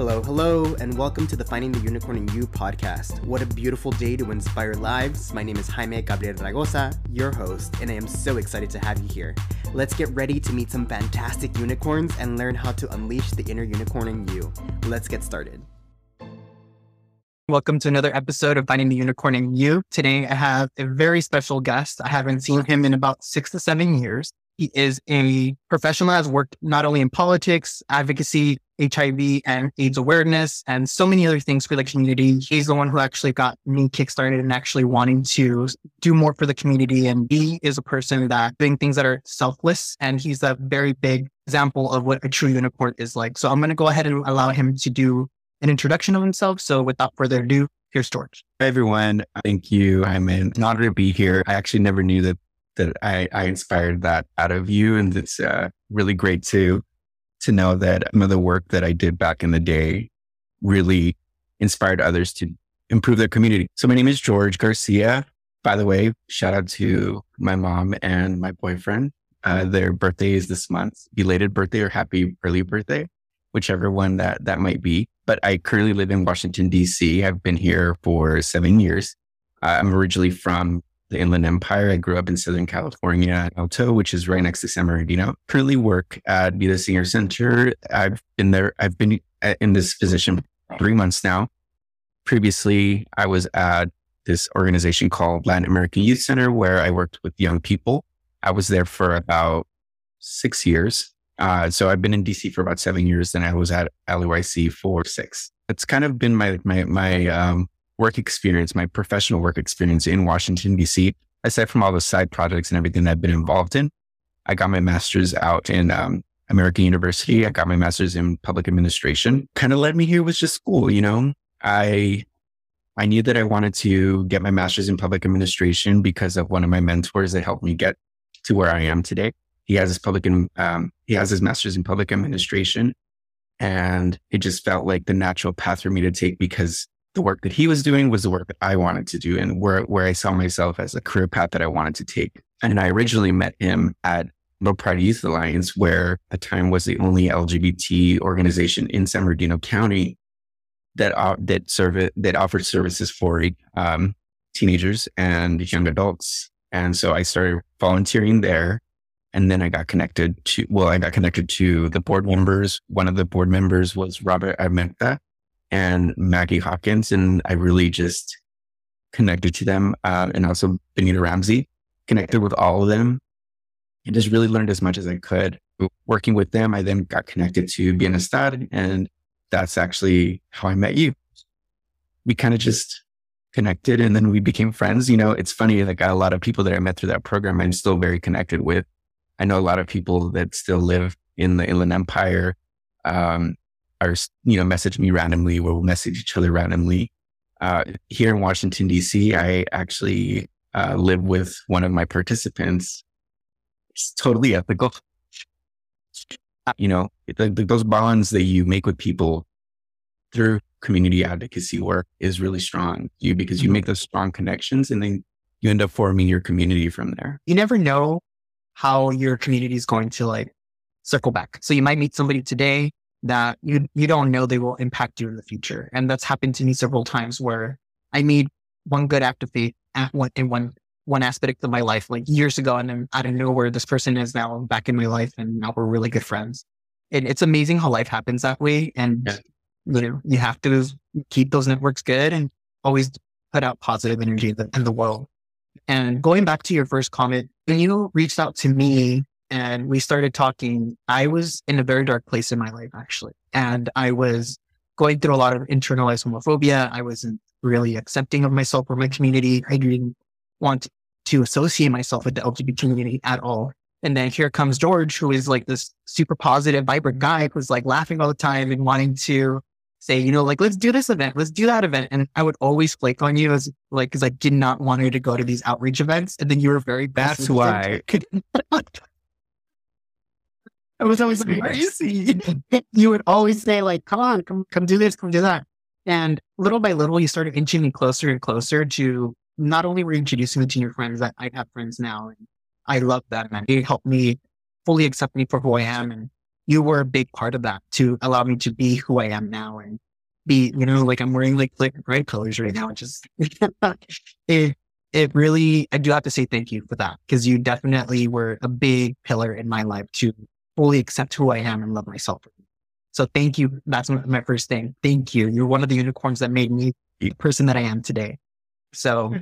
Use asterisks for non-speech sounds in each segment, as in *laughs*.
Hello, hello, and welcome to the Finding the Unicorn in You podcast. What a beautiful day to inspire lives. My name is Jaime Gabriel Raygoza, your host, and I am so excited to have you here. Let's get ready to meet some fantastic unicorns and learn how to unleash the inner unicorn in you. Let's get started. Welcome to another episode of Finding the Unicorn in You. Today I have a very special guest. I haven't seen him in about six to seven years. He is a professional has worked not only in politics, advocacy, HIV and AIDS awareness, and so many other things for the community. He's the one who actually got me kickstarted and actually wanting to do more for the community. And he is a person that doing things that are selfless. And he's a very big example of what a true unicorn is like. So I'm going to go ahead and allow him to do an introduction of himself. So without further ado, here's George. Hi, everyone. Thank you. I'm an honor to be here. I actually never knew that that I, I inspired that out of you. And it's uh, really great to, to know that some of the work that I did back in the day really inspired others to improve their community. So my name is George Garcia. By the way, shout out to my mom and my boyfriend. Uh, their birthday is this month, belated birthday or happy early birthday, whichever one that, that might be. But I currently live in Washington, DC. I've been here for seven years. Uh, I'm originally from the Inland Empire. I grew up in Southern California, Rialto, which is right next to San Bernardino. Currently work at Vida Senior Center. I've been there. I've been in this position three months now. Previously, I was at this organization called Latin American Youth Center, where I worked with young people. I was there for about six years. Uh, so I've been in DC for about seven years, and I was at LAYC for six. It's kind of been my my my um, work experience, my professional work experience in Washington, DC, aside from all the side projects and everything that I've been involved in, I got my master's out in um, American University. I got my master's in public administration. Kind of led me here was just school, you know. I I knew that I wanted to get my master's in public administration because of one of my mentors that helped me get to where I am today. He has his public in, um, he has his master's in public administration, and it just felt like the natural path for me to take because the work that he was doing was the work that I wanted to do and where, where I saw myself as a career path that I wanted to take. And I originally met him at No Pride Youth Alliance, where at the time was the only LGBT organization in San Bernardino County that uh, that serve that offered services for um, teenagers and young adults. And so I started volunteering there. And then I got connected to, well, I got connected to the board members. One of the board members was Robert Armenta, and Maggie Hopkins. And I really just connected to them. Uh, and also Benita Ramsey, connected with all of them and just really learned as much as I could. Working with them, I then got connected to Bienestar. And that's actually how I met you. We kind of just connected and then we became friends. You know, it's funny, like a lot of people that I met through that program, I'm still very connected with. I know a lot of people that still live in the Inland Empire. Um, are, you know, message me randomly or we'll message each other randomly. Uh, here in Washington, DC, I actually uh, live with one of my participants. It's totally ethical. *laughs* You know, the, the, those bonds that you make with people through community advocacy work is really strong you because you mm-hmm. make those strong connections and then you end up forming your community from there. You never know how your community is going to like circle back. So you might meet somebody today that you you don't know they will impact you in the future. And that's happened to me several times where I made one good act of faith at one in one one aspect of my life like years ago and then I don't know where this person is now back in my life and now we're really good friends. And it's amazing how life happens that way. And yeah. you know, you have to keep those networks good and always put out positive energy in the, in the world. And going back to your first comment, when you reached out to me and we started talking, I was in a very dark place in my life, actually. And I was going through a lot of internalized homophobia. I wasn't really accepting of myself or my community. I didn't want to associate myself with the LGBT community at all. And then here comes George, who is like this super positive, vibrant guy who's like laughing all the time and wanting to say, you know, like, let's do this event, let's do that event. And I would always flake on you as like, cause I did not want you to go to these outreach events. And then you were very, bad. that's why. *laughs* I was always crazy. *laughs* you would always say like, come on, come, come do this, come do that. And little by little, you started inching me closer and closer to not only were introducing me to your friends that I have friends now. And I love that, And It helped me fully accept me for who I am. And you were a big part of that to allow me to be who I am now and be, you know, like I'm wearing like like bright colors right now. It just *laughs* it it really I do have to say thank you for that because you definitely were a big pillar in my life to fully accept who I am and love myself. So thank you. That's my first thing. Thank you. You're one of the unicorns that made me the person that I am today. So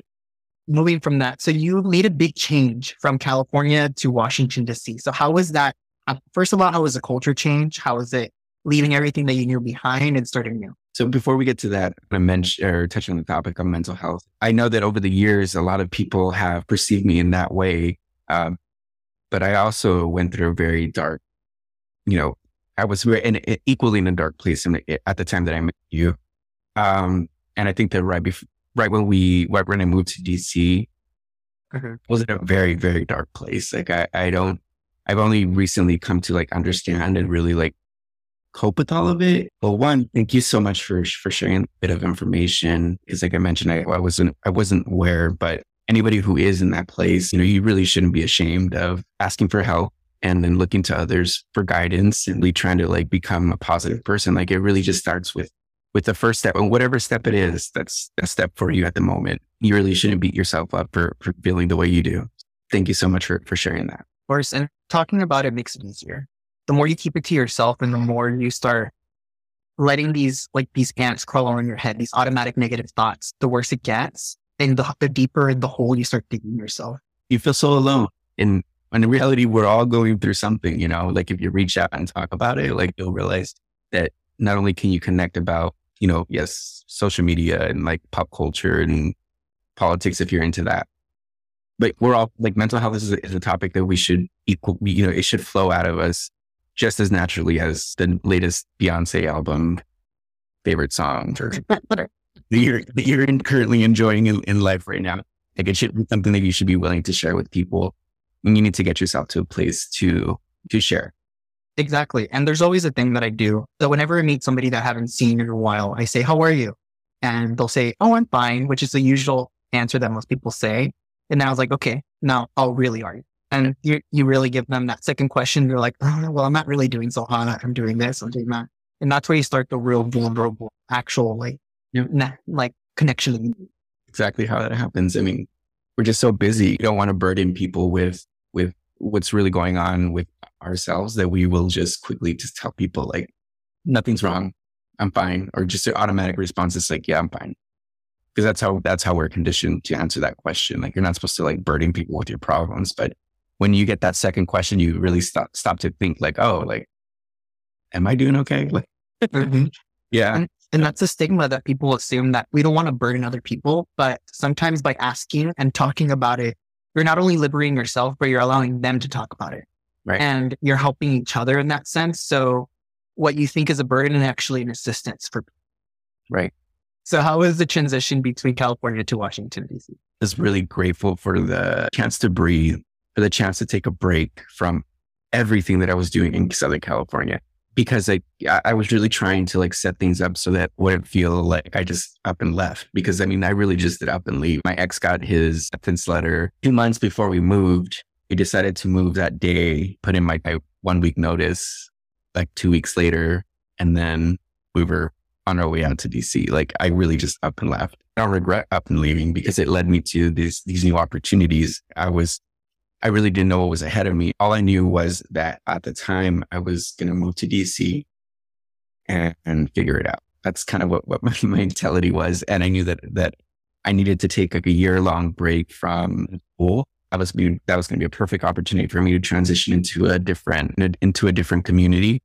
moving from that, so you made a big change from California to Washington DC. So how was that? Uh, first of all, how was the culture change? How was it leaving everything that you knew behind and starting new? So before we get to that, I mentioned or touch on the topic of mental health. I know that over the years, a lot of people have perceived me in that way. Um, but I also went through a very dark, you know, I was in, equally in a dark place at the time that I met you. Um, and I think that right before, right when we, right when I moved to DC, mm-hmm. was in a very, very dark place. Like I, I don't, I've only recently come to like understand and really like cope with all of it. Well, one, thank you so much for, for sharing a bit of information. Cause like I mentioned, I, I wasn't, I wasn't aware, but anybody who is in that place, you know, you really shouldn't be ashamed of asking for help and then looking to others for guidance and really trying to like become a positive person. Like it really just starts with with the first step and whatever step it is, that's a step for you at the moment. You really shouldn't beat yourself up for, for feeling the way you do. Thank you so much for, for sharing that. Of course. And talking about it makes it easier. The more you keep it to yourself and the more you start letting these, like these ants crawl around your head, these automatic negative thoughts, the worse it gets and the, the deeper in the hole you start digging yourself. You feel so alone. And, and in reality, we're all going through something, you know, like if you reach out and talk about it, like you'll realize that not only can you connect about, you know, yes, social media and like pop culture and politics if you're into that. But we're all like mental health is a, is a topic that we should equal, you know, it should flow out of us just as naturally as the latest Beyonce album, favorite song, or *laughs* that you're, that you're in, currently enjoying in, in life right now. Like it should be something that you should be willing to share with people. You need to get yourself to a place to, to share. Exactly. And there's always a thing that I do. So whenever I meet somebody that I haven't seen in a while, I say, how are you? And they'll say, oh, I'm fine, which is the usual answer that most people say. And I was like, okay, now, oh, really are you? And you, you really give them that second question. They're like, oh, well, I'm not really doing so hot. I'm doing this, I'm doing that. And that's where you start the real vulnerable, actual, like, you know, like connection. Exactly how that happens. I mean, we're just so busy. You don't want to burden people with, with what's really going on with ourselves that we will just quickly just tell people like, nothing's wrong. I'm fine. Or just an automatic response is like, yeah, I'm fine. Because that's how, that's how we're conditioned to answer that question. Like you're not supposed to like burden people with your problems. But when you get that second question, you really stop, stop to think like, oh, like, am I doing okay? Like, *laughs* mm-hmm. yeah. And, that's a stigma that people assume that we don't want to burden other people. But sometimes by asking and talking about it, you're not only liberating yourself, but you're allowing them to talk about it. Right. And you're helping each other in that sense. So what you think is a burden is actually an assistance for people. Right. So how was the transition between California to Washington DC? I was really grateful for the chance to breathe, for the chance to take a break from everything that I was doing in Southern California because I I was really trying to like set things up so that wouldn't feel like I just up and left. Because I mean, I really just did up and leave. My ex got his acceptance letter two months before we moved. We decided to move that day, put in my, my one week notice, like two weeks later, and then we were on our way out to DC. Like I really just up and left. I don't regret up and leaving because it led me to these these new opportunities. I was I really didn't know what was ahead of me. All I knew was that at the time I was going to move to DC and, and, figure it out. That's kind of what, what *laughs* my mentality was. And I knew that, that I needed to take like a year long break from school. That was, that was going to be a perfect opportunity for me to transition into a different, into a different community,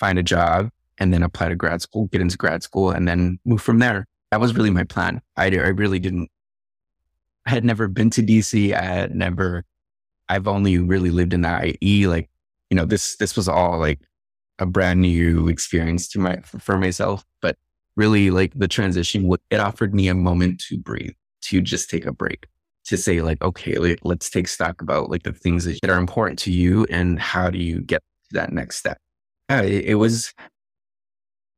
find a job and then apply to grad school, get into grad school and then move from there. That was really my plan. I, I really didn't I had never been to DC. I had never I've only really lived in the IE. Like, you know, this this was all like a brand new experience to my for myself. But really, like the transition, it offered me a moment to breathe, to just take a break, to say like, okay, like, let's take stock about like the things that are important to you and how do you get to that next step. Yeah, it, it was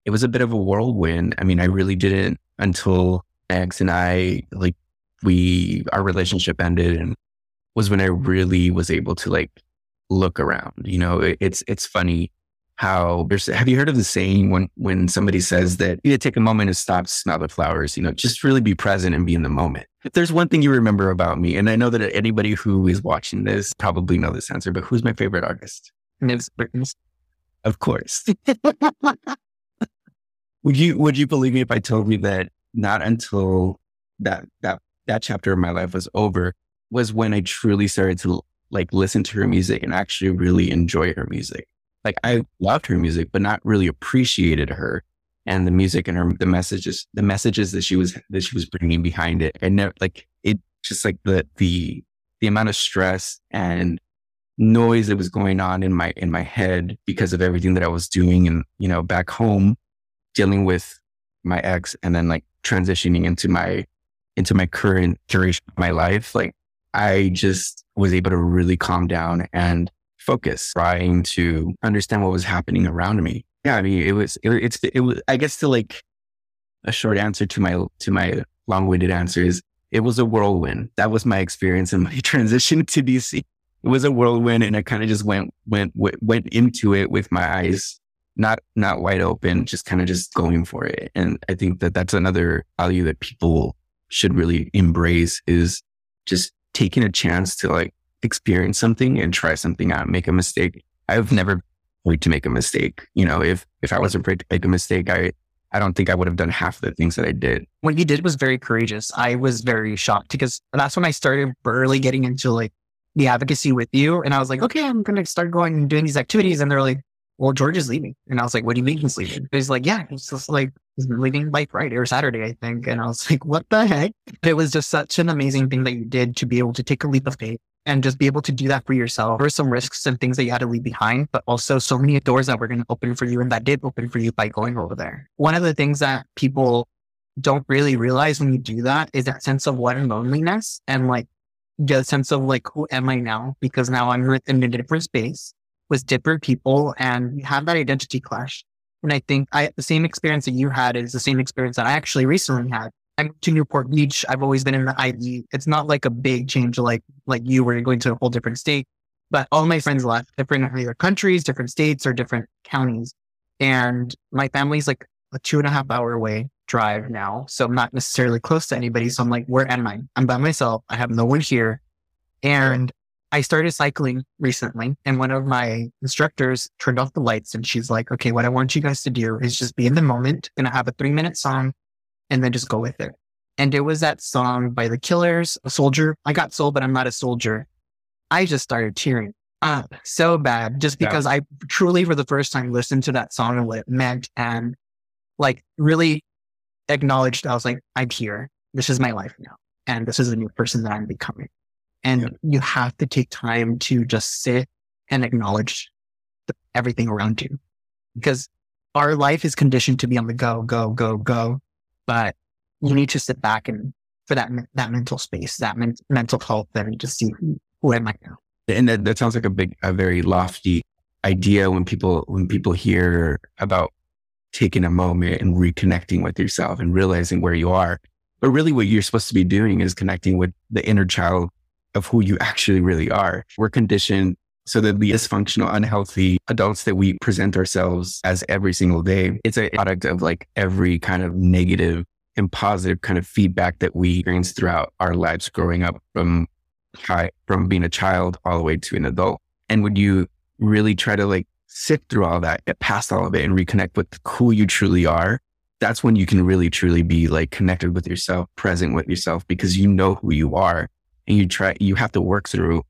it was a bit of a whirlwind. I mean, I really didn't until Max and I like we our relationship ended and was when I really was able to like look around. You know, it, it's it's funny how there's, have you heard of the saying when, when somebody says that you take a moment to stop, smell the flowers, you know, just really be present and be in the moment. If there's one thing you remember about me, and I know that anybody who is watching this probably know this answer, but who's my favorite artist? Of course. would you, would you believe me if I told you that not until that, that, that chapter of my life was over was when I truly started to like listen to her music and actually really enjoy her music. Like I loved her music, but not really appreciated her and the music and her, the messages, the messages that she was, that she was bringing behind it. And never like it just like the, the, the amount of stress and noise that was going on in my, in my head because of everything that I was doing. And, you know, back home dealing with my ex and then like transitioning into my, into my current duration of my life. Like I just was able to really calm down and focus, trying to understand what was happening around me. Yeah, I mean, it was, it, it's, it was, I guess to like a short answer to my, to my long winded answer is it was a whirlwind. That was my experience in *laughs* my transition to DC. It was a whirlwind and I kind of just went, went, went into it with my eyes not, not wide open, just kind of just going for it. And I think that that's another value that people should really embrace is just taking a chance to like experience something and try something out, make a mistake. I've never afraid to make a mistake. You know, if if I wasn't afraid to make a mistake, I I don't think I would have done half the things that I did. What you did was very courageous. I was very shocked because that's when I started really getting into like the advocacy with you. And I was like, okay, I'm going to start going and doing these activities. And they're like, well, George is leaving. And I was like, what do you mean he's leaving? He's like, yeah, he's just like, he's leaving by Friday or Saturday, I think. And I was like, what the heck? It was just such an amazing thing that you did to be able to take a leap of faith and just be able to do that for yourself. There were some risks and things that you had to leave behind, but also so many doors that were going to open for you and that did open for you by going over there. One of the things that people don't really realize when you do that is that sense of what and loneliness and like the sense of like, who am I now? Because now I'm in a different space with different people and you have that identity clash. And I think I, the same experience that you had is the same experience that I actually recently had. I'm to Newport Beach. I've always been in the IE. It's not like a big change like, like you you're going to a whole different state, but all my friends left different either countries, different states or different counties. And my family's like a two and a half hour away drive now. So I'm not necessarily close to anybody. So I'm like, where am I? I'm by myself. I have no one here. And I started cycling recently and one of my instructors turned off the lights and she's like, okay, what I want you guys to do is just be in the moment, gonna have a three minute song and then just go with it. And it was that song by the Killers, a soldier. I got soul, but I'm not a soldier. I just started tearing up so bad just because yeah. I truly for the first time listened to that song and what it meant and like really acknowledged I was like, I'm here. This is my life now. And this is a new person that I'm becoming. And yeah. you have to take time to just sit and acknowledge the, everything around you because our life is conditioned to be on the go, go, go, go. But you need to sit back and for that, that mental space, that men- mental health and just see who, who am I now. And that, that sounds like a big, a very lofty idea when people, when people hear about taking a moment and reconnecting with yourself and realizing where you are. But really what you're supposed to be doing is connecting with the inner child of who you actually really are. We're conditioned so that the dysfunctional, unhealthy adults that we present ourselves as every single day, it's a product of like every kind of negative and positive kind of feedback that we experience throughout our lives growing up from high, from being a child all the way to an adult. And when you really try to like sit through all that, get past all of it and reconnect with who you truly are, that's when you can really truly be like connected with yourself, present with yourself because you know who you are and you try, you have to work through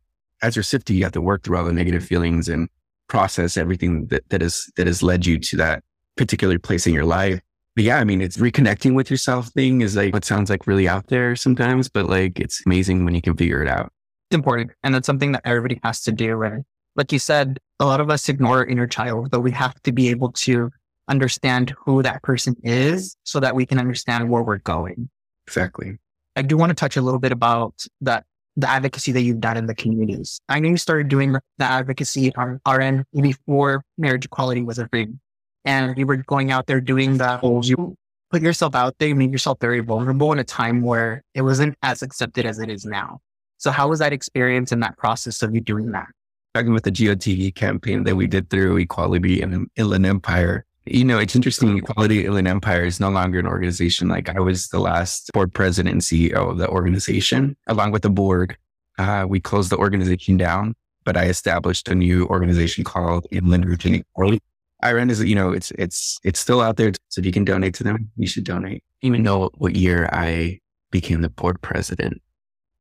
as you're sifting, you have to work through all the negative mm-hmm. feelings and process everything that, that is, that has led you to that particular place in your life. But yeah, I mean, it's reconnecting with yourself thing is like, what sounds like really out there sometimes, but like, it's amazing when you can figure it out. It's important. And it's something that everybody has to do. And like you said, a lot of us ignore our inner child, but we have to be able to understand who that person is so that we can understand where we're going. Exactly. I do want to touch a little bit about that the advocacy that you've done in the communities. I know you started doing the advocacy on RN before marriage equality was a thing. And you were going out there doing whole, you put yourself out there, you made yourself very vulnerable in a time where it wasn't as accepted as it is now. So how was that experience and that process of you doing that? talking about the GOTV campaign that we did through Equality and Inland Empire. You know, it's interesting. Equality Inland Empire is no longer an organization. Like I was the last board president and CEO of the organization, along with the board. Uh, we closed the organization down, but I established a new organization called Inland Region Equality. IREN is, you know, it's it's it's still out there. So if you can donate to them, you should donate. Even know what year I became the board president.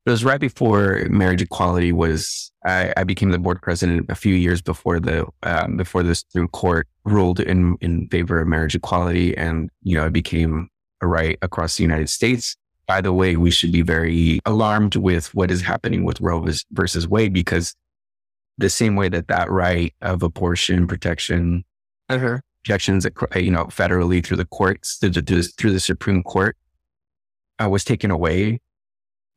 It was right before marriage equality was. I, I became the board president a few years before the um, before the Supreme Court ruled in in favor of marriage equality, and you know it became a right across the United States. By the way, we should be very alarmed with what is happening with Roe versus Wade because the same way that that right of abortion protection uh-huh. objections, you know, federally through the courts, through the, through the Supreme Court, uh, was taken away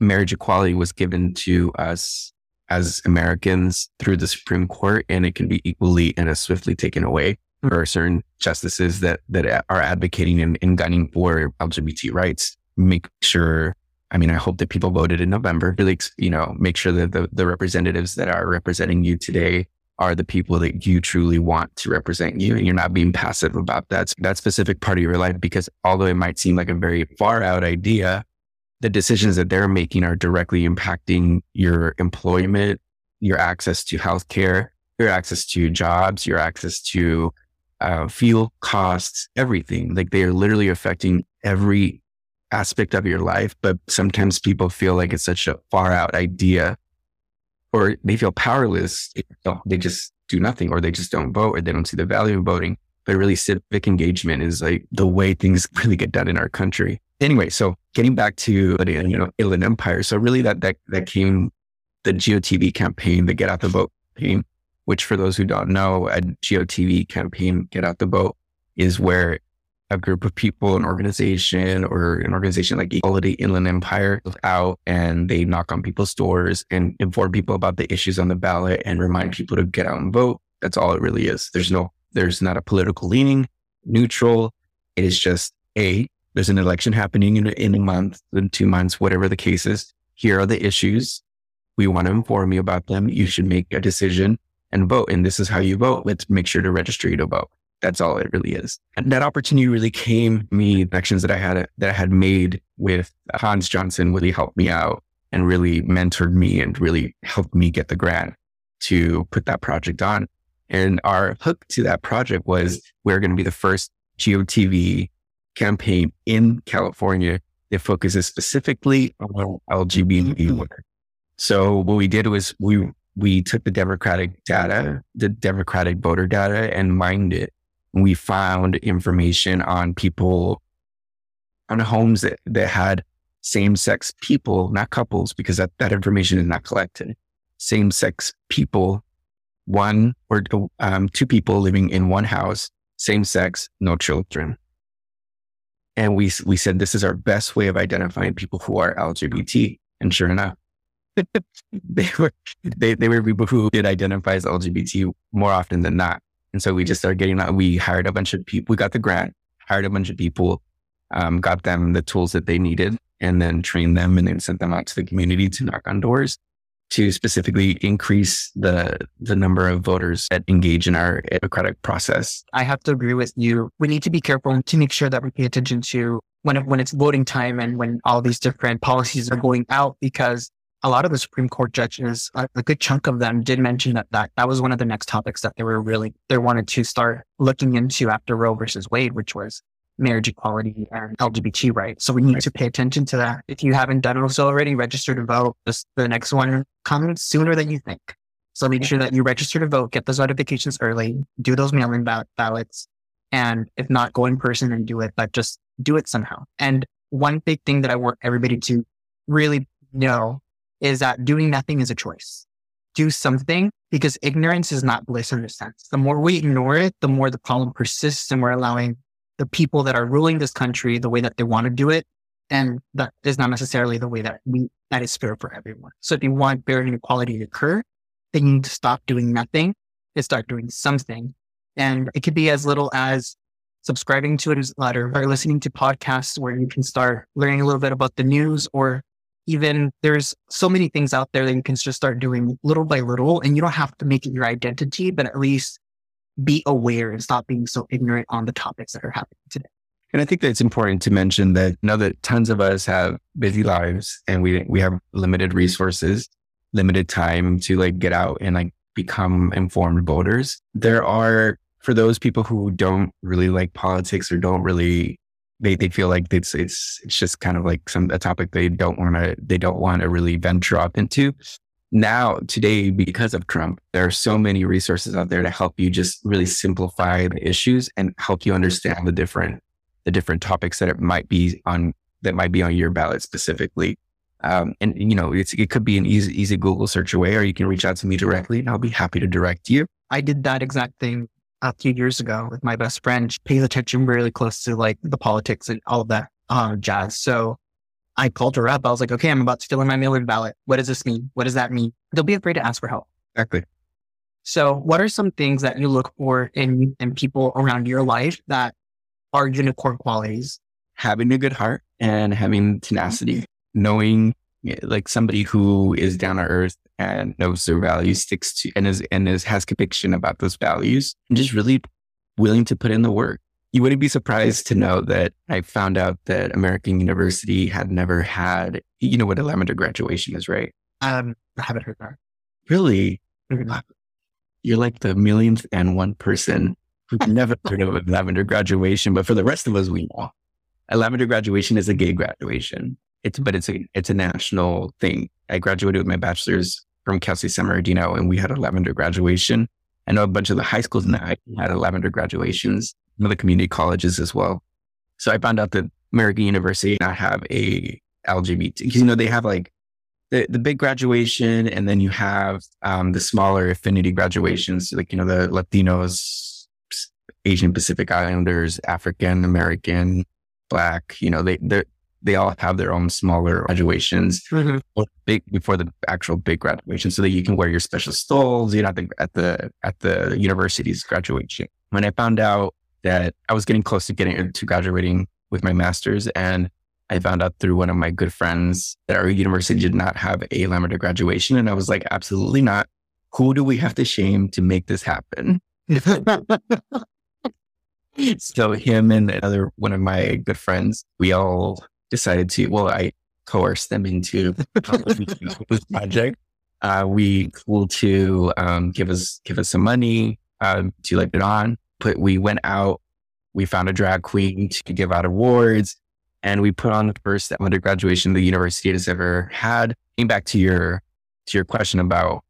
marriage equality was given to us as Americans through the Supreme Court, and it can be equally and as swiftly taken away. There are certain justices that that are advocating and, and gunning for LGBT rights. Make sure. I mean, I hope that people voted in November. Really, you know, make sure that the, the representatives that are representing you today are the people that you truly want to represent you, and you're not being passive about that that specific part of your life. Because although it might seem like a very far out idea, the decisions that they're making are directly impacting your employment, your access to healthcare, your access to jobs, your access to uh, fuel costs, everything. Like they are literally affecting every aspect of your life. But sometimes people feel like it's such a far out idea or they feel powerless. They just do nothing or they just don't vote or they don't see the value of voting. But really civic engagement is like the way things *laughs* really get done in our country anyway, so getting back to you know Inland Empire, so really that that that came the GOTV campaign, the Get Out the Vote campaign, which for those who don't know, a GOTV campaign, Get Out the Vote, is where a group of people, an organization or an organization like Equality Inland Empire out and they knock on people's doors and inform people about the issues on the ballot and remind people to get out and vote. That's all it really is. There's no, there's not a political leaning, neutral. It is just a there's an election happening in, in a month, in two months, whatever the case is. Here are the issues. We want to inform you about them. You should make a decision and vote. And this is how you vote. Let's make sure to register you to vote. That's all it really is. And that opportunity really came me connections that I had that I had made with Hans Johnson really helped me out and really mentored me and really helped me get the grant to put that project on. And our hook to that project was we're going to be the first GOTV campaign in California that focuses specifically on LGBT work. So what we did was we we took the Democratic data, the Democratic voter data, and mined it. We found information on people on homes that, that had same sex people, not couples, because that, that information is not collected. Same sex people, one or um, two people living in one house, same sex, no children. And we, we said, this is our best way of identifying people who are LGBT. And sure enough, *laughs* they were, they, they were people who did identify as LGBT more often than not. And so we just started getting out. We hired a bunch of people. We got the grant, hired a bunch of people, um, got them the tools that they needed, and then trained them and then sent them out to the community to knock on doors to specifically increase the the number of voters that engage in our democratic process. I have to agree with you. We need to be careful to make sure that we pay attention to when when it's voting time and when all these different policies are going out because a lot of the Supreme Court judges, a, a good chunk of them did mention that, that that was one of the next topics that they were really, they wanted to start looking into after Roe versus Wade, which was marriage equality and LGBT rights. So we need to pay attention to that. If you haven't done so already, register to vote. This, the next one comes sooner than you think. So make sure that you register to vote, get those notifications early, do those mail-in ballots, and if not, go in person and do it, but just do it somehow. And one big thing that I want everybody to really know is that doing nothing is a choice. Do something because ignorance is not bliss in a sense. The more we ignore it, the more the problem persists and we're allowing the people that are ruling this country the way that they want to do it. And that is not necessarily the way that we, that is fair for everyone. So if you want fair inequality to occur, then you need to stop doing nothing and start doing something. And it could be as little as subscribing to a newsletter or listening to podcasts where you can start learning a little bit about the news or even there's so many things out there that you can just start doing little by little and you don't have to make it your identity, but at least be aware and stop being so ignorant on the topics that are happening today. And I think that it's important to mention that now that tons of us have busy lives and we we have limited resources, limited time to like get out and like become informed voters. There are for those people who don't really like politics or don't really they, they feel like it's it's it's just kind of like some a topic they don't want to they don't want to really venture up into. Now today, because of Trump, there are so many resources out there to help you just really simplify the issues and help you understand the different the different topics that it might be on that might be on your ballot specifically. Um, and you know, it could be an easy, easy Google search away, or you can reach out to me directly, and I'll be happy to direct you. I did that exact thing a few years ago with my best friend. She pays attention really close to like the politics and all of that uh, jazz. So I called her up. I was like, "Okay, I'm about to fill in my mail-in ballot. What does this mean? What does that mean?" Don't be afraid to ask for help. Exactly. So, what are some things that you look for in in people around your life that are unicorn qualities? Having a good heart and having tenacity, knowing eh, like somebody who is down to earth and knows their values, sticks to and is and is has conviction about those values, and just really willing to put in the work. You wouldn't be surprised to know that I found out that American University had never had, you know, what a lavender graduation is, right? Um, I haven't heard that. Really? Mm-hmm. You're like the millionth and one person We've *laughs* never heard of a lavender graduation, but for the rest of us, we know. A lavender graduation is a gay graduation. It's but it's a it's a national thing. I graduated with my bachelor's from Cal State San Bernardino, and we had a lavender graduation. I know a bunch of the high schools in the now had a lavender graduations, some of the community colleges as well. So I found out that American University not have a LGBT because you know they have like the, the big graduation, and then you have um, the smaller affinity graduations, like you know the Latinos Asian Pacific Islanders, African American, Black, you know, they they they all have their own smaller graduations mm-hmm. big before the actual big graduation, so that you can wear your special stoles, you know, at the at the at the university's graduation. When I found out that I was getting close to getting to graduating with my master's, and I found out through one of my good friends that our university did not have a Lavender graduation, and I was like, absolutely not. Who do we have to shame to make this happen? *laughs* so him and another one of my good friends, we all decided to. Well, I coerced them into *laughs* this project. Uh, we cool to um, give us give us some money um, to let it on. Put we went out. We found a drag queen to give out awards, and we put on the first undergraduation the university has ever had. Getting back to your to your question about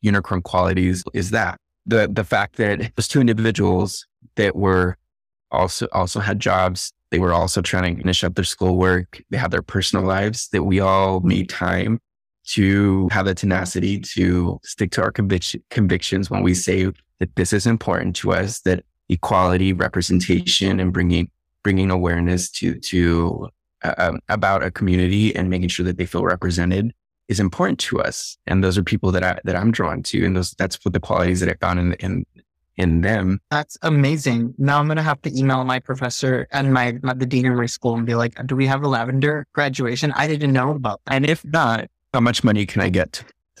unicorn qualities, is that the the fact that those two individuals that were also also had jobs. They were also trying to finish up their schoolwork. They had their personal lives that we all made time to have the tenacity to stick to our convic- convictions when we say that this is important to us, that equality, representation, and bringing bringing awareness to to uh, um, about a community and making sure that they feel represented is important to us. And those are people that I that I'm drawn to, and those that's what the qualities that I found in in in them. That's amazing. Now I'm going to have to email my professor and my, my, the dean of my school and be like, do we have a lavender graduation? I didn't know about that. And if not, how much money can I get? *laughs*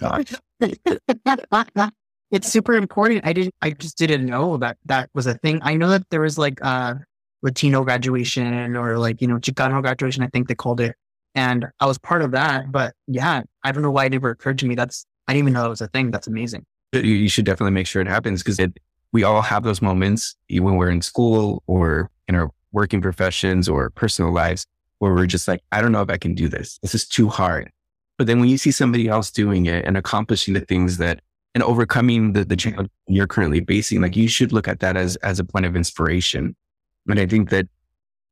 it's super important. I didn't, I just didn't know that that was a thing. I know that there was like a Latino graduation or like, you know, Chicano graduation, I think they called it. And I was part of that. But yeah, I don't know why it never occurred to me. That's, I didn't even know it was a thing. That's amazing. You should definitely make sure it happens because it, we all have those moments when we're in school or in our working professions or personal lives where we're just like, I don't know if I can do this. This is too hard. But then when you see somebody else doing it and accomplishing the things that and overcoming the, the challenge you're currently facing, like you should look at that as as a point of inspiration. And I think that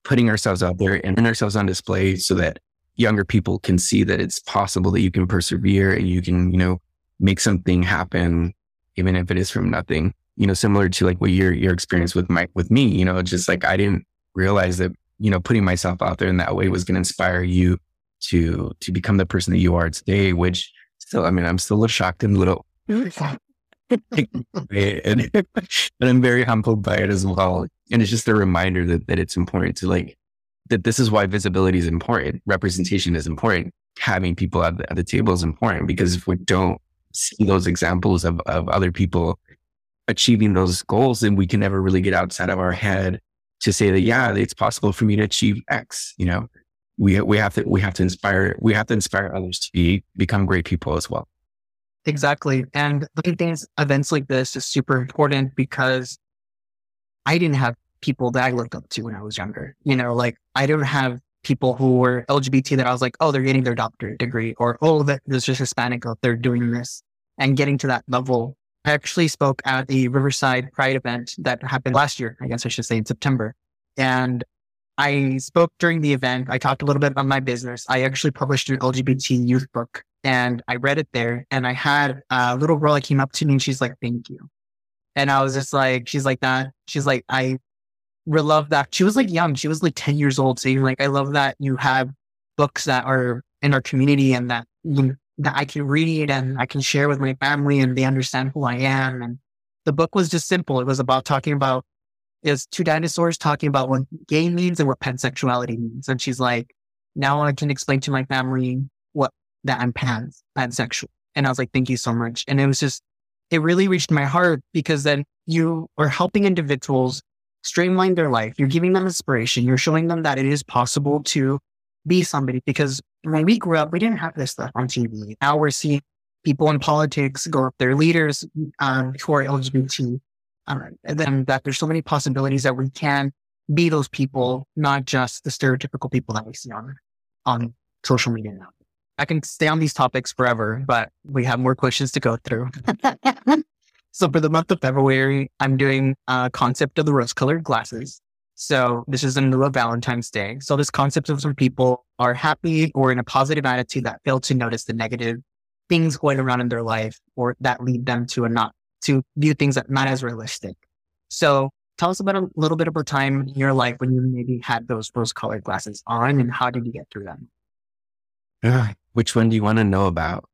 putting ourselves out there and putting ourselves on display so that younger people can see that it's possible that you can persevere and you can, you know, make something happen, even if it is from nothing you know, similar to like what your your experience with my with me, you know, just like I didn't realize that, you know, putting myself out there in that way was going to inspire you to to become the person that you are today, which still, I mean, I'm still a little shocked and a little *laughs* and, but I'm very humbled by it as well. And it's just a reminder that that it's important to like that this is why visibility is important, representation is important. having people at the, at the table is important because if we don't see those examples of, of other people achieving those goals, then we can never really get outside of our head to say that, yeah, it's possible for me to achieve X, you know, we, we have to, we have to inspire, we have to inspire others to be, become great people as well. Exactly. And looking things, events like this is super important because I didn't have people that I looked up to when I was younger. You know, like I don't have people who were LGBT that I was like, oh, they're getting their doctorate degree or, oh, that there's just Hispanic out there doing this and getting to that level. I actually spoke at the Riverside Pride event that happened last year, I guess I should say in September. And I spoke during the event. I talked a little bit about my business. I actually published an LGBT youth book and I read it there. And I had a little girl that came up to me and she's like, thank you. And I was just like, she's like that. She's like, I really love that. She was like young. She was like 10 years old. Saying like, I love that you have books that are in our community and that, that I can read and I can share with my family and they understand who I am. And the book was just simple. It was about talking about is two dinosaurs talking about what gay means and what pansexuality means. And she's like, now I can explain to my family that I'm pan pansexual. And I was like, thank you so much. And it was just, it really reached my heart because then you are helping individuals streamline their life. You're giving them inspiration. You're showing them that it is possible to be somebody because when we grew up, we didn't have this stuff on TV. Now we're seeing people in politics go up their leaders um, who are LGBT um, and then that there's so many possibilities that we can be those people, not just the stereotypical people that we see on, on social media now. I can stay on these topics forever, but we have more questions to go through. *laughs* so for the month of February, I'm doing a concept of the rose colored glasses. So this is in lieu of Valentine's Day. So this concept of some people are happy or in a positive attitude that fail to notice the negative things going around in their life or that lead them to a not to view things that not as realistic. So tell us about a little bit of a time in your life when you maybe had those rose colored glasses on and how did you get through them? Uh, which one do you want to know about?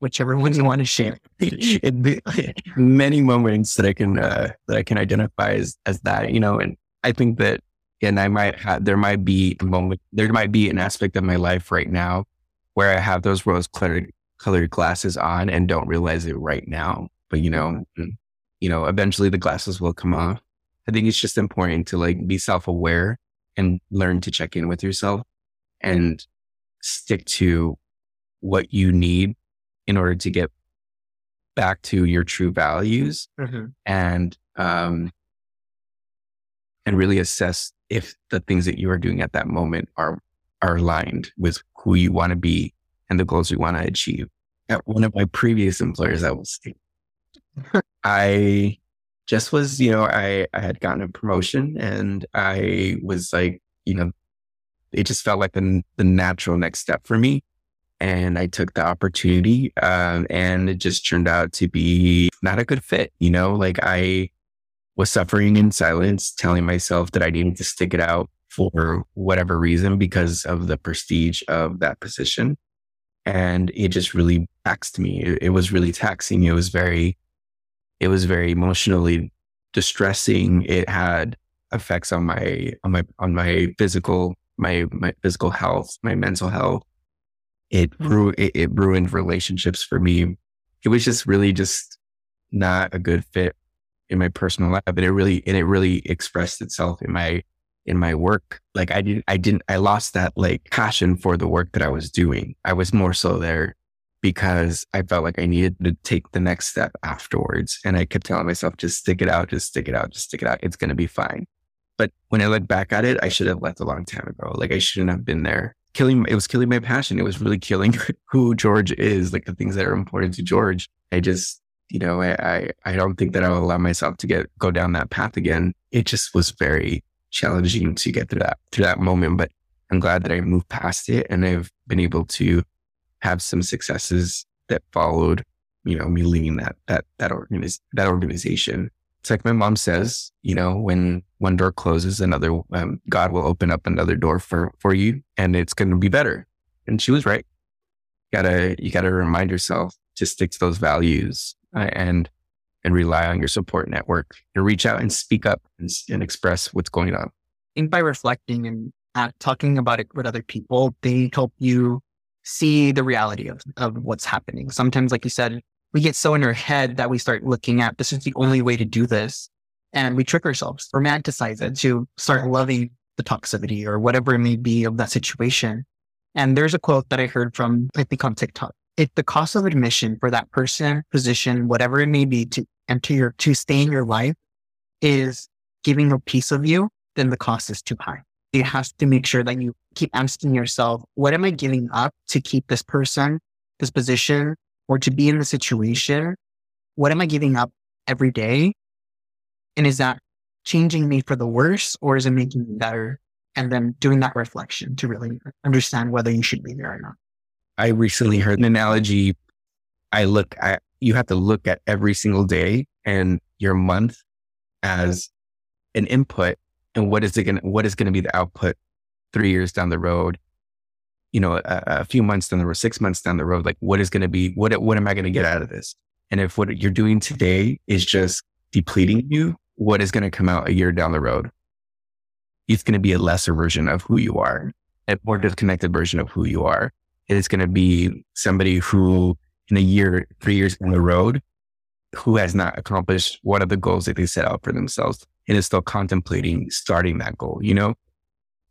Whichever one you want to share. *laughs* many moments that I can uh, that I can identify as as that, you know, and I think that and I might have there might be a moment there might be an aspect of my life right now where I have those rose colored colored glasses on and don't realize it right now. But you know, mm, you know, eventually the glasses will come off. I think it's just important to like be self aware and learn to check in with yourself and stick to what you need in order to get back to your true values mm-hmm. and um and really assess if the things that you are doing at that moment are are aligned with who you want to be and the goals we want to achieve. At one of my previous employers, I was, *laughs* I just was, you know, I, I had gotten a promotion and I was like, you know, it just felt like the, the natural next step for me. And I took the opportunity, um, and it just turned out to be not a good fit. You know, like I was suffering in silence, telling myself that I needed to stick it out for whatever reason because of the prestige of that position and it just really taxed me. It, it, was really taxing. It was very, it was very emotionally distressing. It had effects on my on my on my physical my my physical health, my mental health. It hmm. ru- it, it ruined relationships for me. It was just really just not a good fit in my personal life, and it really and it really expressed itself in my in my work. Like I didn't, I didn't, I lost that like passion for the work that I was doing. I was more so there because I felt like I needed to take the next step afterwards. And I kept telling myself, just stick it out, just stick it out, just stick it out. It's going to be fine. But when I look back at it, I should have left a long time ago. Like I shouldn't have been there. Killing, it was killing my passion. It was really killing *laughs* who George is, like the things that are important to George. I just, you know, I, I, I don't think that I'll allow myself to get, go down that path again. It just was very challenging to get through that through that moment. But I'm glad that I moved past it and I've been able to have some successes that followed, you know, me leading that that that organiz- that organization. It's like my mom says, you know, when one door closes, another um, God will open up another door for for you, and it's going to be better. And she was right. You gotta you gotta remind yourself to stick to those values uh, and and rely on your support network to reach out and speak up and, and express what's going on. And by reflecting and at talking about it with other people, they help you see the reality of, of what's happening. Sometimes, like you said, we get so in our head that we start looking at this is the only way to do this. And we trick ourselves, romanticize it to start loving the toxicity or whatever it may be of that situation. And there's a quote that I heard from, I think on TikTok. If the cost of admission for that person, position, whatever it may be to enter your, to stay in your life is giving a piece of you, then the cost is too high. You have to make sure that you keep asking yourself, what am I giving up to keep this person, this position, or to be in the situation? What am I giving up every day? And is that changing me for the worse or is it making me better? And then doing that reflection to really understand whether you should be there or not. I recently heard an analogy. I look at, you have to look at every single day and your month as an input and what is it going to, what is going to be the output three years down the road, you know, a, a, few months down the road, six months down the road, like what is going to be, what, what am I going to get out of this? And if what you're doing today is just depleting you, what is going to come out a year down the road? It's going to be a lesser version of who you are, a more disconnected version of who you are. It's going to be somebody who in a year, three years down the road, who has not accomplished one of the goals that they set out for themselves and is still contemplating starting that goal, you know?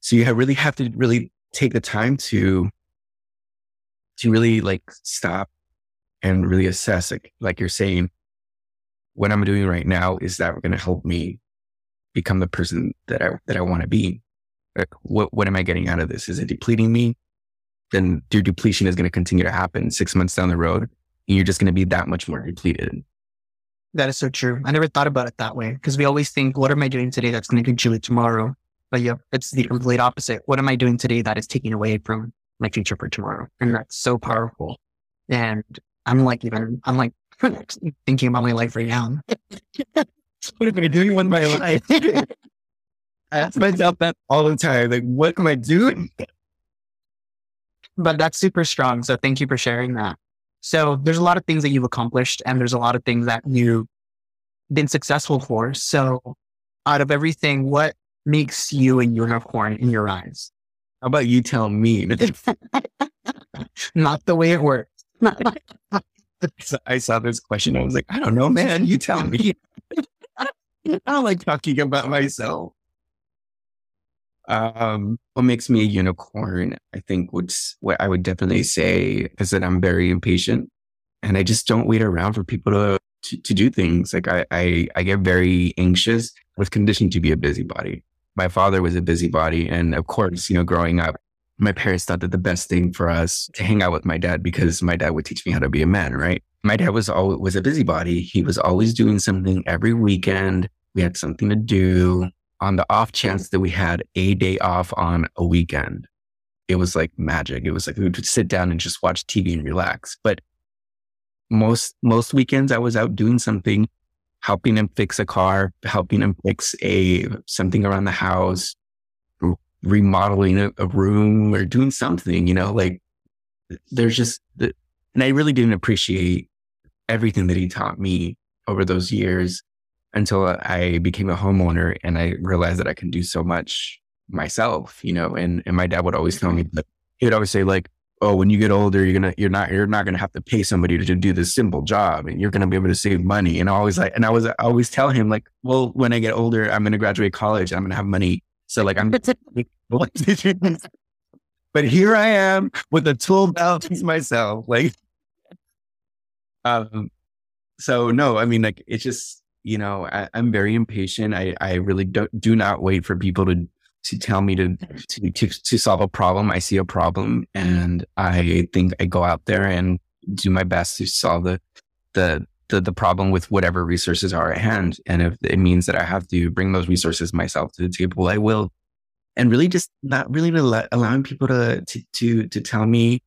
So you have really have to really take the time to, to really like stop and really assess, like, like you're saying, what I'm doing right now is that going to help me become the person that I, that I want to be. Like, what, what am I getting out of this? Is it depleting me? Then your depletion is going to continue to happen six months down the road. And you're just going to be that much more depleted. That is so true. I never thought about it that way because we always think, what am I doing today that's going to contribute tomorrow? But yeah, it's the complete opposite. What am I doing today that is taking away from my future for tomorrow? And that's so powerful. And I'm like, even, I'm like *laughs* thinking about my life right now. *laughs* what am I doing with my life? *laughs* I ask myself that all the time. Like, what am I doing? But that's super strong. So thank you for sharing that. So there's a lot of things that you've accomplished and there's a lot of things that you've been successful for. So out of everything, what makes you a unicorn in your eyes? How about you tell me? *laughs* Not the way it works. *laughs* I saw this question. I was like, I don't know, man. You tell me. *laughs* I don't like talking about myself. Um, what makes me a unicorn, I think, what's what I would definitely say is that I'm very impatient, and I just don't wait around for people to to, to do things. Like I, I, I get very anxious. I was conditioned to be a busybody. My father was a busybody, and of course, you know, growing up, my parents thought that the best thing for us to hang out with my dad because my dad would teach me how to be a man. Right? My dad was always was a busybody. He was always doing something every weekend. We had something to do on the off chance that we had a day off on a weekend, it was like magic. It was like we would sit down and just watch TV and relax. But most most weekends I was out doing something, helping him fix a car, helping him fix a something around the house, remodeling a, a room or doing something, you know, like there's just the, and I really didn't appreciate everything that he taught me over those years until I became a homeowner and I realized that I can do so much myself, you know, and, and my dad would always tell me that he would always say like, Oh, when you get older, you're to, you're not, you're not to have to pay somebody to do this simple job and you're to be able to save money. And I always like, and I was, I always tell him like, well, when I get older, I'm to graduate college. I'm to have money. So like, I'm, *laughs* but here I am with a tool belt myself. Like, um, so no, I mean, like, it's just, you know, I, am very impatient. I, I really don't, do not wait for people to, to tell me to, to, to, to solve a problem. I see a problem and I think I go out there and do my best to solve the, the, the, the problem with whatever resources are at hand. And if it means that I have to bring those resources myself to the table, I will. And really just not really allowing people to, to, to, to tell me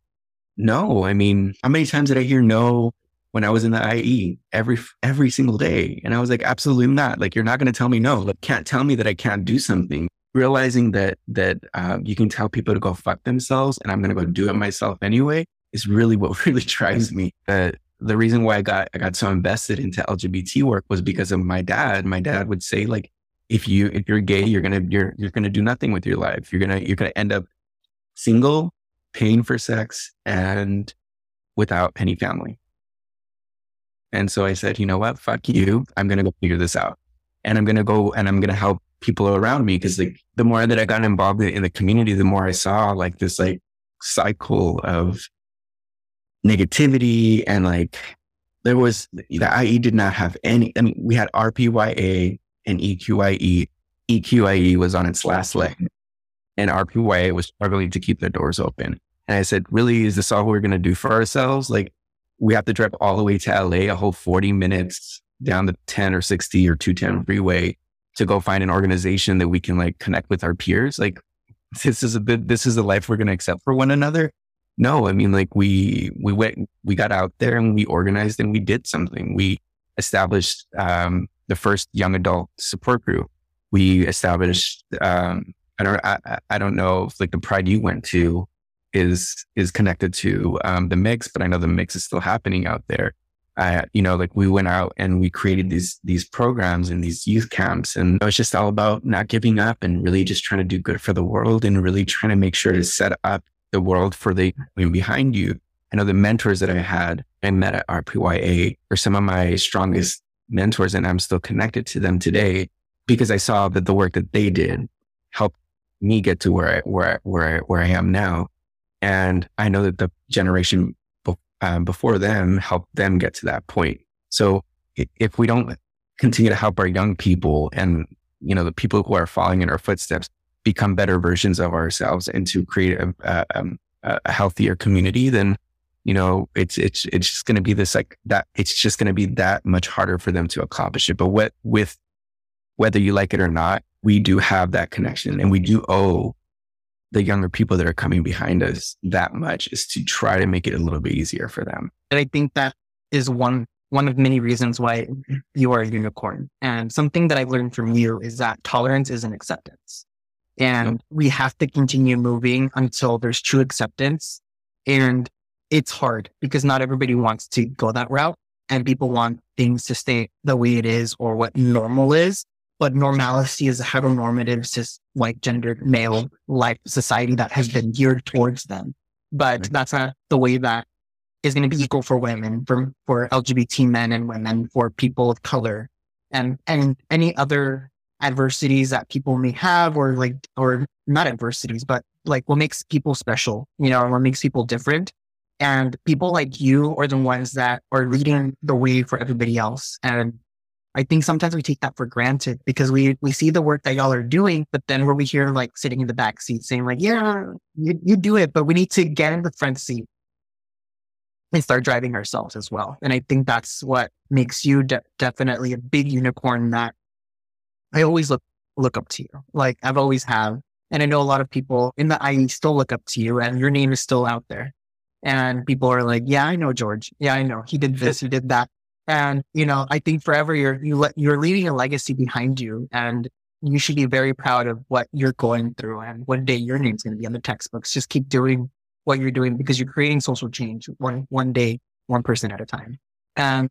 no. I mean, how many times did I hear no when I was in the IE every every single day. And I was like, absolutely not. Like, you're not going to tell me no. Like, can't tell me that I can't do something. Realizing that that uh, you can tell people to go fuck themselves, and I'm going to go do it myself anyway, is really what *laughs* really drives me. The reason why I got I got so invested into LGBT work was because of my dad. My dad would say like, if you if you're gay, you're gonna you're you're gonna do nothing with your life. You're gonna you're gonna end up single, paying for sex, and without any family. And so I said, you know what? Fuck you. I'm gonna go figure this out, and I'm gonna go and I'm gonna help people around me because like the more that I got involved in the community, the more I saw like this like cycle of negativity and like there was the IE did not have any. I mean, we had RPYA and EQIE. EQIE was on its last leg, and RPYA was struggling to keep their doors open. And I said, "Really, is this all we're going to do for ourselves? Like, we have to drive all the way to LA, a whole forty minutes down the ten or sixty or two ten freeway to go find an organization that we can like connect with our peers. Like, this is a bit. This is the life we're going to accept for one another." No, I mean, like we, we went, we got out there and we organized and we did something. We established, um, the first young adult support group. We established, um, I don't, I, I don't know if like the pride you went to is, is connected to, um, the mix, but I know the mix is still happening out there. You know, like we went out and we created these, these programs and these youth camps. And it was just all about not giving up and really just trying to do good for the world and really trying to make sure to set up the world for the behind you. I know the mentors that I had and met at RPYA are some of my strongest mentors, and I'm still connected to them today because I saw that the work that they did helped me get to where I, where where where I am now, and I know that the generation um, before them help them get to that point. So if we don't continue to help our young people and you know the people who are following in our footsteps become better versions of ourselves and to create a, a, um, a healthier community, then you know it's it's it's just going to be this like that. It's just going to be that much harder for them to accomplish it. But what with whether you like it or not, we do have that connection, and we do owe the younger people that are coming behind us that much is to try to make it a little bit easier for them. And I think that is one one of many reasons why you are a unicorn. And something that I've learned from you is that tolerance is an acceptance. And we have to continue moving until there's true acceptance. And it's hard because not everybody wants to go that route and people want things to stay the way it is or what normal is. But normalcy is a heteronormative, cis, white, gendered, male life society that has been geared towards them. But right. that's not the way that is going to be equal for women, for, for LGBT men and women, for people of color and, and any other adversities that people may have or like, or not adversities, but like what makes people special, you know, what makes people different. And people like you are the ones that are leading the way for everybody else. And I think sometimes we take that for granted because we, we see the work that y'all are doing, but then we're we here like sitting in the back seat saying like, yeah, you, you do it, but we need to get in the front seat and start driving ourselves as well. And I think that's what makes you de- definitely a big unicorn that I always look look up to you. Like I've always have. And I know a lot of people in the IE still look up to you and your name is still out there. And people are like, yeah, I know George. Yeah, I know. He did this, he did that. And, you know, I think forever you're, you let, you're leaving a legacy behind you and you should be very proud of what you're going through. And one day your name's going to be on the textbooks. Just keep doing what you're doing because you're creating social change one, one day, one person at a time. And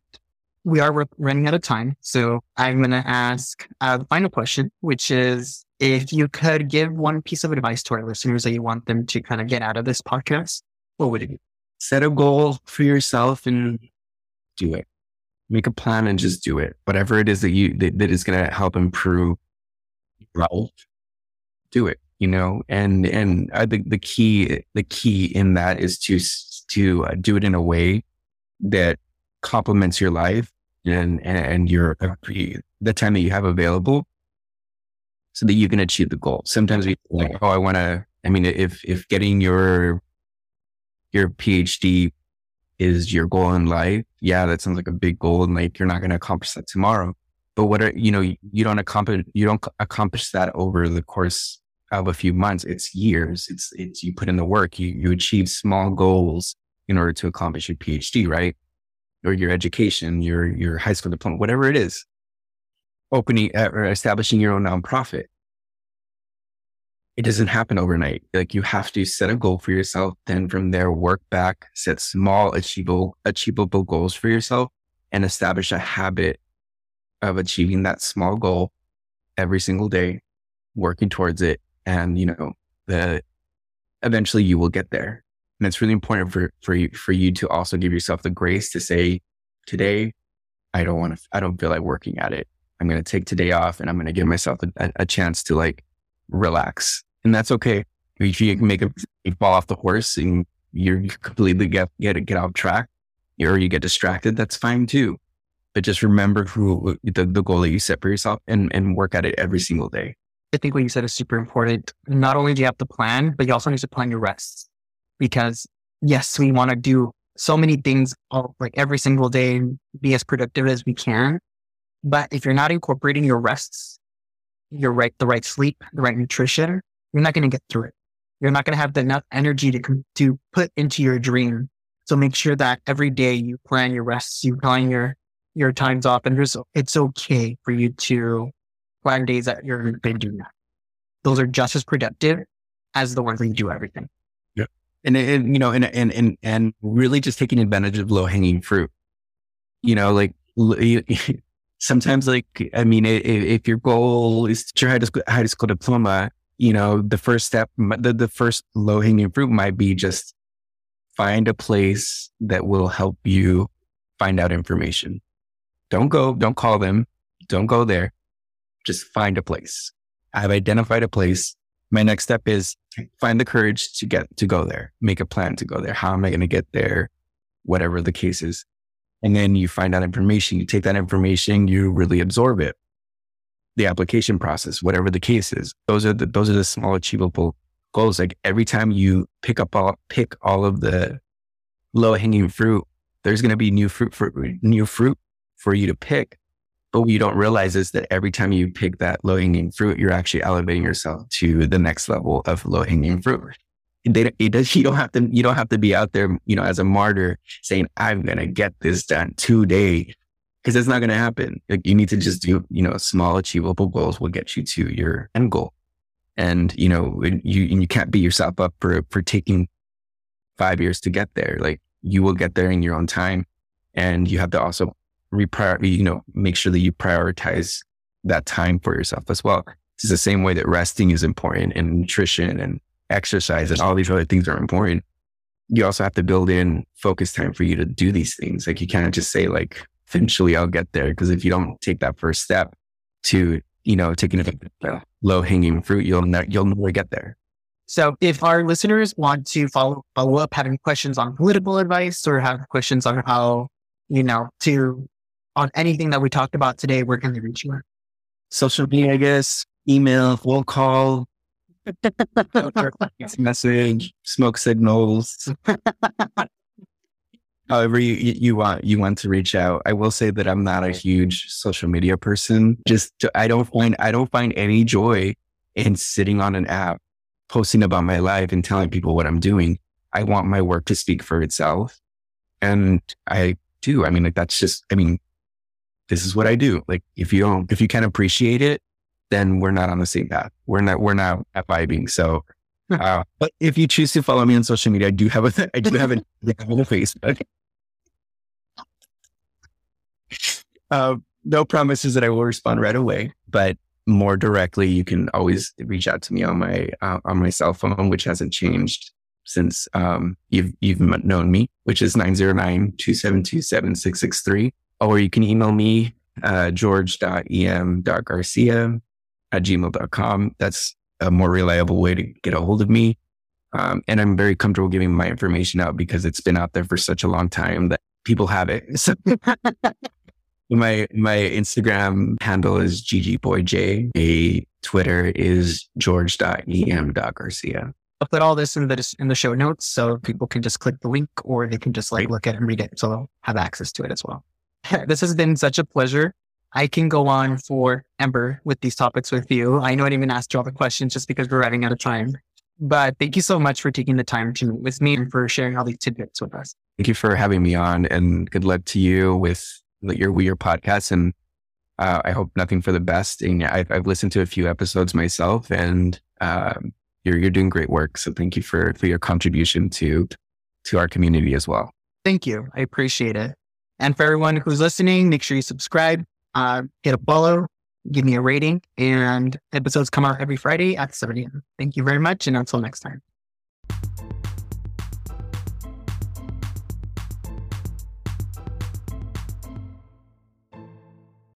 we are running out of time. So I'm going to ask uh, a final question, which is if you could give one piece of advice to our listeners that you want them to kind of get out of this podcast, what would it be? Set a goal for yourself and do it. Make a plan and just do it. Whatever it is that you, that, that is going to help improve life, do it, you know, and, and I think the key, the key in that is to, to uh, do it in a way that complements your life and, and your, the time that you have available so that you can achieve the goal. Sometimes we like, oh, I want to, I mean, if, if getting your, your PhD is your goal in life, yeah, that sounds like a big goal and like you're not going to accomplish that tomorrow. But what are, you know, you don't accomplish, you don't accomplish that over the course of a few months. It's years. It's, it's, you put in the work, you, you achieve small goals in order to accomplish your PhD, right? or your education, your your high school diploma, whatever it is, opening uh, or establishing your own nonprofit. It doesn't happen overnight. Like you have to set a goal for yourself, then from there work back, set small achievable achievable goals for yourself, and establish a habit of achieving that small goal every single day, working towards it. And, you know, the eventually you will get there. And it's really important for, for you, for you to also give yourself the grace to say, today, I don't want to, I don't feel like working at it. I'm going to take today off and I'm going to give myself a, a, chance to like relax. And that's okay. If you make a, you fall off the horse and you completely get, get, get off track or you get distracted, that's fine too. But just remember who the, the goal that you set for yourself and, and work at it every single day. I think what you said is super important. Not only do you have to plan, but you also need to plan your rests because yes, we want to do so many things all, like every single day and be as productive as we can. But if you're not incorporating your rests, your right, the right sleep, the right nutrition, you're not going to get through it. You're not going to have the enough energy to, to put into your dream. So make sure that every day you plan your rests, you plan your, your times off and there's, it's okay for you to plan days that you're going to do that. Those are just as productive as the ones where you do everything. Yeah. And, and you know, and, and, and, and really just taking advantage of low hanging fruit, you know, like *laughs* sometimes like, I mean, if, your goal is to high school, high school diploma, you know, the first step, the, the first low hanging fruit might be just find a place that will help you find out information. Don't go, don't call them, don't go there just find a place. I've identified a place. My next step is find the courage to get to go there, make a plan to go there. How am I going to get there? Whatever the case is. And then you find out information. You take that information, you really absorb it. The application process, whatever the case is. Those are the, those are the small achievable goals. Like every time you pick up all, pick all of the low hanging fruit, there's going to be new fruit for new fruit for you to pick but what you don't realize is that every time you pick that low hanging fruit, you're actually elevating yourself to the next level of low hanging fruit. They, it does, you don't have to, you don't have to be out there, you know, as a martyr saying, I'm to get this done today. Cause it's not to happen. Like you need to just do, you know, small achievable goals will get you to your end goal. And, you know, you, you can't beat yourself up for, for taking five years to get there. Like you will get there in your own time. And you have to also reprior, you know, make sure that you prioritize that time for yourself as well. It's the same way that resting is important and nutrition and exercise and all these other things are important. You also have to build in focus time for you to do these things. Like you can't just say like, eventually I'll get there. Cause if you don't take that first step to, you know, taking a *laughs* low hanging fruit, you'll, ne- you'll never get there. So if our listeners want to follow, follow up, having questions on political advice or have questions on how, you know, to on anything that we talked about today, where can they reach you? Social media, I guess, email, phone call, *laughs* message, smoke signals. However, you, you want you want to reach out. I will say that I'm not a huge social media person. Just to, I don't find I don't find any joy in sitting on an app, posting about my life and telling people what I'm doing. I want my work to speak for itself, and I do. I mean, like that's just. I mean, this is what I do. Like if you don't, if you can't appreciate it, then we're not on the same path. We're not, we're not vibing. So, uh, but if you choose to follow me on social media, I do have a, I do have a, *laughs* *laughs* a Facebook. Uh, no promises that I will respond right away, but more directly, you can always reach out to me on my, uh, on my cell phone, which hasn't changed since, um, you've, you've known me, which is 909-272-7663 or you can email me, uh, george.em.garcia at gmail.com. That's a more reliable way to get a hold of me. Um, and I'm very comfortable giving my information out because it's been out there for such a long time that people have it. *laughs* So *laughs* my my Instagram handle is ggboyj. A Twitter is george.em.garcia. I'll put all this in the in the show notes so people can just click the link or they can just like look at it and read it. So they'll have access to it as well. *laughs* this has been such a pleasure. I can go on for Ember with these topics with you. I know I didn't even ask you all the questions just because we're running out of time. But thank you so much for taking the time to meet with me and for sharing all these tidbits with us. Thank you for having me on and good luck to you with your your podcast. And uh, I hope nothing for the best. And I've, I've listened to a few episodes myself and um, you're, you're doing great work. So thank you for, for your contribution to, to our community as well. Thank you. I appreciate it. And for everyone who's listening, make sure you subscribe, uh, hit a follow, give me a rating. And episodes come out every Friday at 7 a.m. Thank you very much. And until next time.